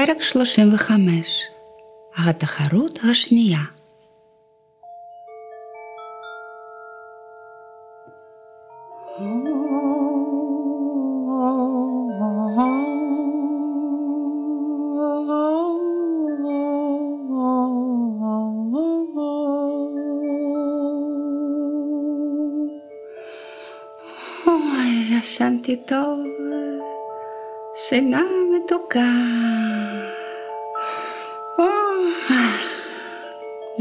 פרק 35 התחרות השנייה אוי, ישנתי טוב, שינה מתוקה.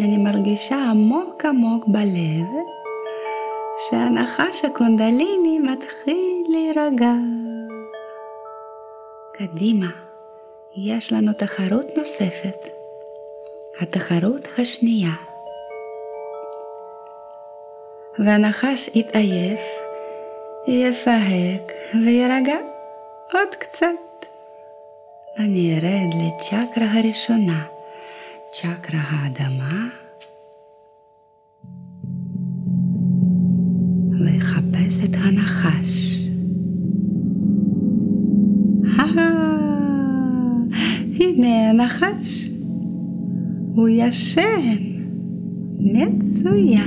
אני מרגישה עמוק עמוק בלב שהנחש הקונדליני מתחיל להירגע. קדימה, יש לנו תחרות נוספת, התחרות השנייה. והנחש יתעייף, יפהק ויירגע עוד קצת. אני ארד לצ'קרה הראשונה, צ'קרה האדמה, ואחפש את הנחש. הנה הנחש. הוא ישן. מצוין.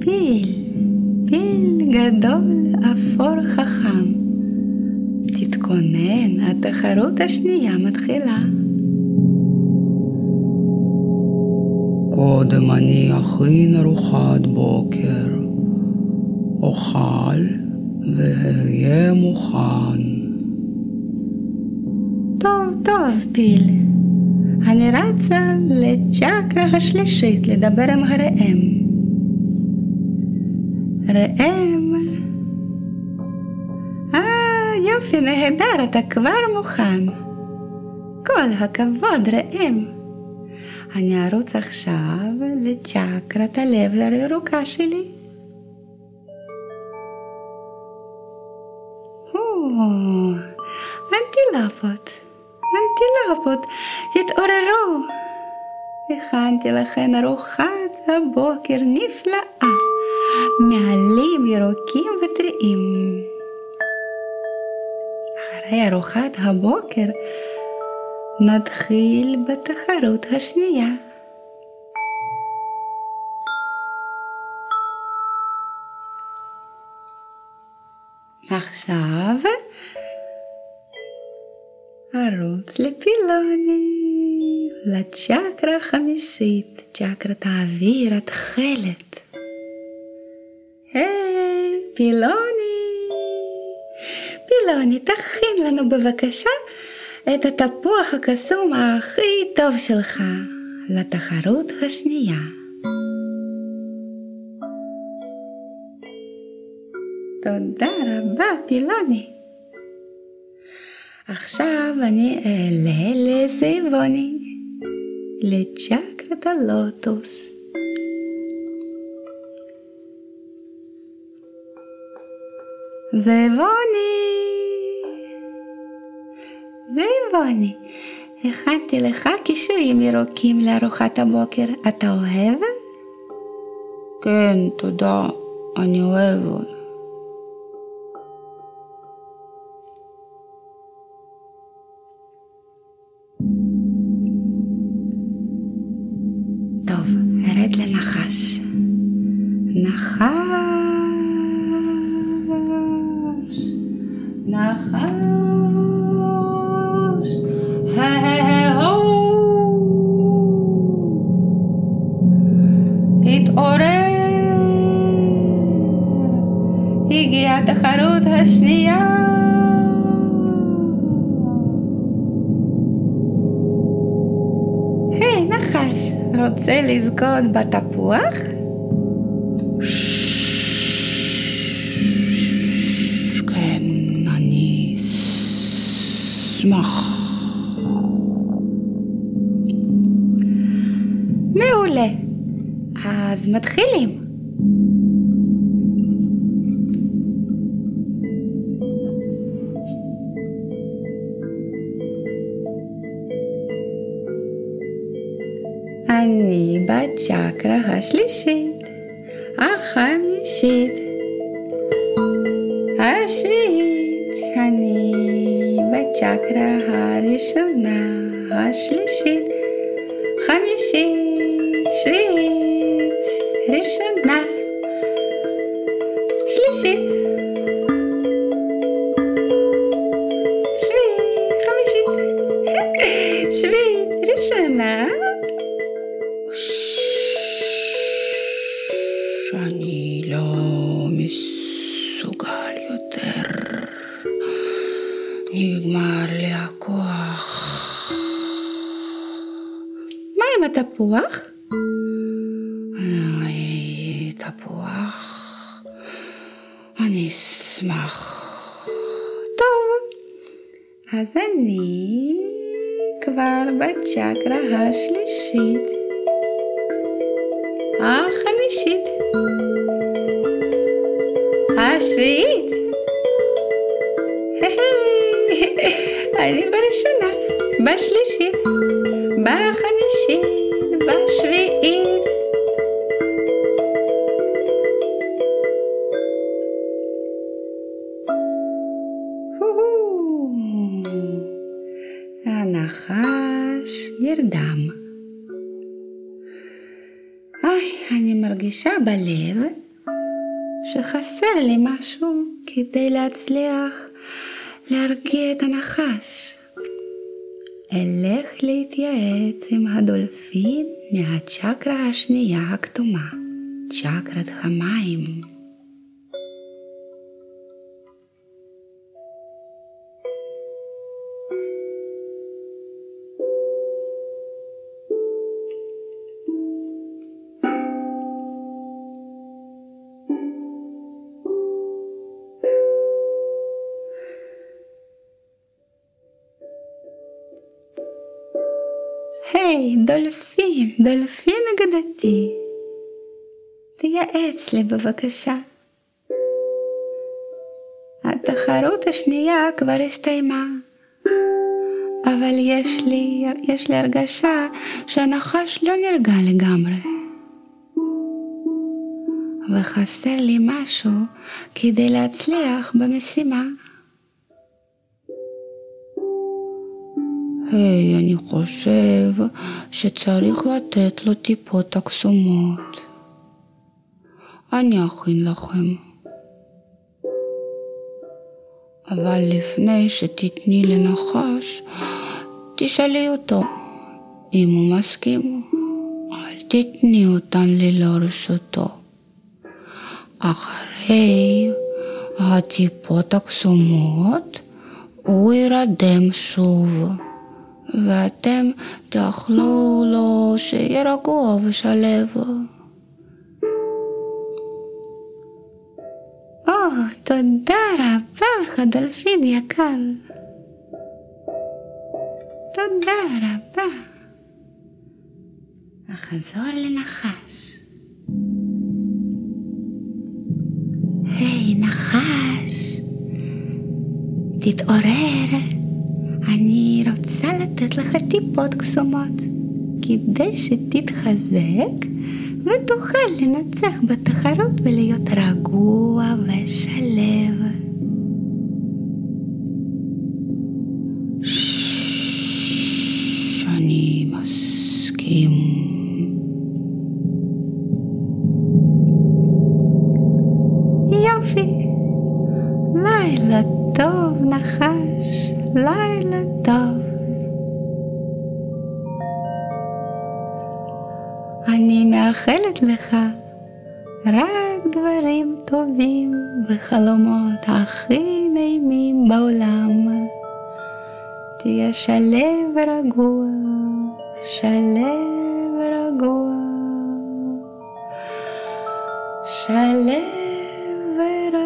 פיל, פיל גדול, אפור חכם. תתכונן, התחרות השנייה מתחילה. קודם אני אכין ארוחת בוקר, אוכל ואהיה מוכן. טוב, טוב, פיל. אני רצה לצ'קרה השלישית לדבר עם הראם. ראם. יופי, נהדר, אתה כבר מוכן. כל הכבוד, ראם. אני ארוץ עכשיו לצ'קרת הלב לירוקה שלי. אנטילפות, אנטילפות, התעוררו. הכנתי לכן ארוחת הבוקר נפלאה, מעלים ירוקים וטריים. אחרי ארוחת הבוקר נתחיל בתחרות השנייה. עכשיו ארוץ לפילוני, לצ'קרה החמישית, צ'קרת האוויר התכלת. היי, פילוני, פילוני, תכין לנו בבקשה את התפוח הקסום הכי טוב שלך לתחרות השנייה. תודה רבה, פילוני. עכשיו אני אעלה לזיבוני, לצ'קרת הלוטוס. זיבוני, זיבוני, הכנתי לך קישואים ירוקים לארוחת הבוקר, אתה אוהב? כן, תודה, אני אוהב. טוב, ארד לנחש. נחש, נחש, רוצה לזכות בתפוח? כן, אני אשמח. מעולה. אז מתחילים. בצ'קרה השלישית, החמישית, השביעית, אני בצ'קרה הראשונה, השלישית, חמישית, שביעית, ראשונה, לא מסוגל יותר. נגמר לי הכוח. מה עם התפוח? איי, תפוח. אני אשמח. טוב, אז אני כבר בצ'קרה השלישית, החמישית, השביעית. אני בראשונה, בשלישית, בחמישית, בשביעית. הו-הו. הנחש נרדם. אוי, אני מרגישה בלב שחסר לי משהו כדי להצליח להרגיע את הנחש. אלך להתייעץ עם הדולפין מהצ'קרה השנייה הכתומה, צ'קרת המים. דולפין, דולפין אגדתי. תייעץ לי בבקשה. התחרות השנייה כבר הסתיימה, אבל יש לי, יש לי הרגשה שהנחש לא נרגע לגמרי. וחסר לי משהו כדי להצליח במשימה. היי, אני חושב שצריך לתת לו טיפות הקסומות. אני אכין לכם. אבל לפני שתתני לנחש, תשאלי אותו אם הוא מסכים. אל תתני אותן ללא רשותו. אחרי הטיפות הקסומות, הוא ירדם שוב. ואתם תאכלו לו שיהיה רגוע ושלב. או, תודה רבה לך, דולפין יקר. תודה רבה. אחזור לנחש. היי, נחש, תתעורר. לתת לך טיפות קסומות, כדי שתתחזק ותוכל לנצח בתחרות ולהיות רגוע ושלב. אני מאחלת לך רק דברים טובים וחלומות הכי נעימים בעולם. תהיה שלב ורגוע, שלב ורגוע, שלב ורגוע.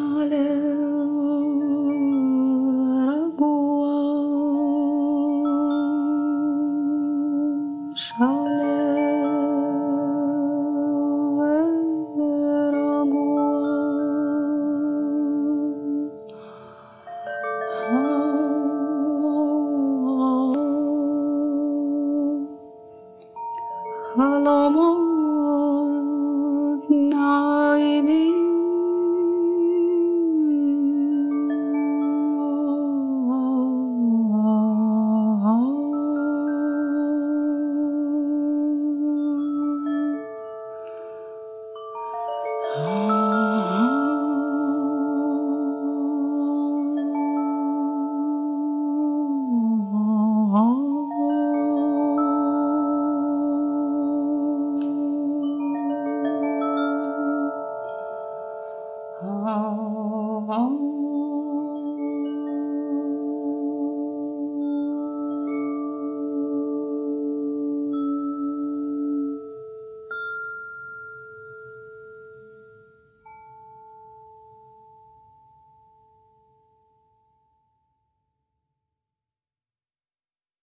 Oh.